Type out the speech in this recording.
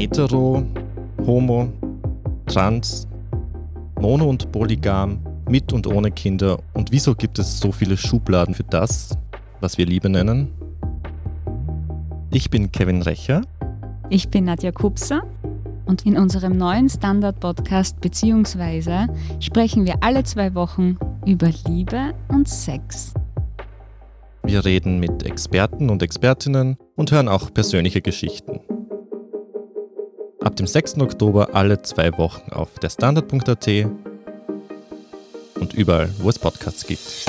hetero, homo, trans, mono und polygam, mit und ohne Kinder und wieso gibt es so viele Schubladen für das, was wir Liebe nennen? Ich bin Kevin Recher. Ich bin Nadja Kupser und in unserem neuen Standard-Podcast beziehungsweise sprechen wir alle zwei Wochen über Liebe und Sex. Wir reden mit Experten und Expertinnen und hören auch persönliche Geschichten. Ab dem 6. Oktober alle zwei Wochen auf der Standard.at und überall, wo es Podcasts gibt.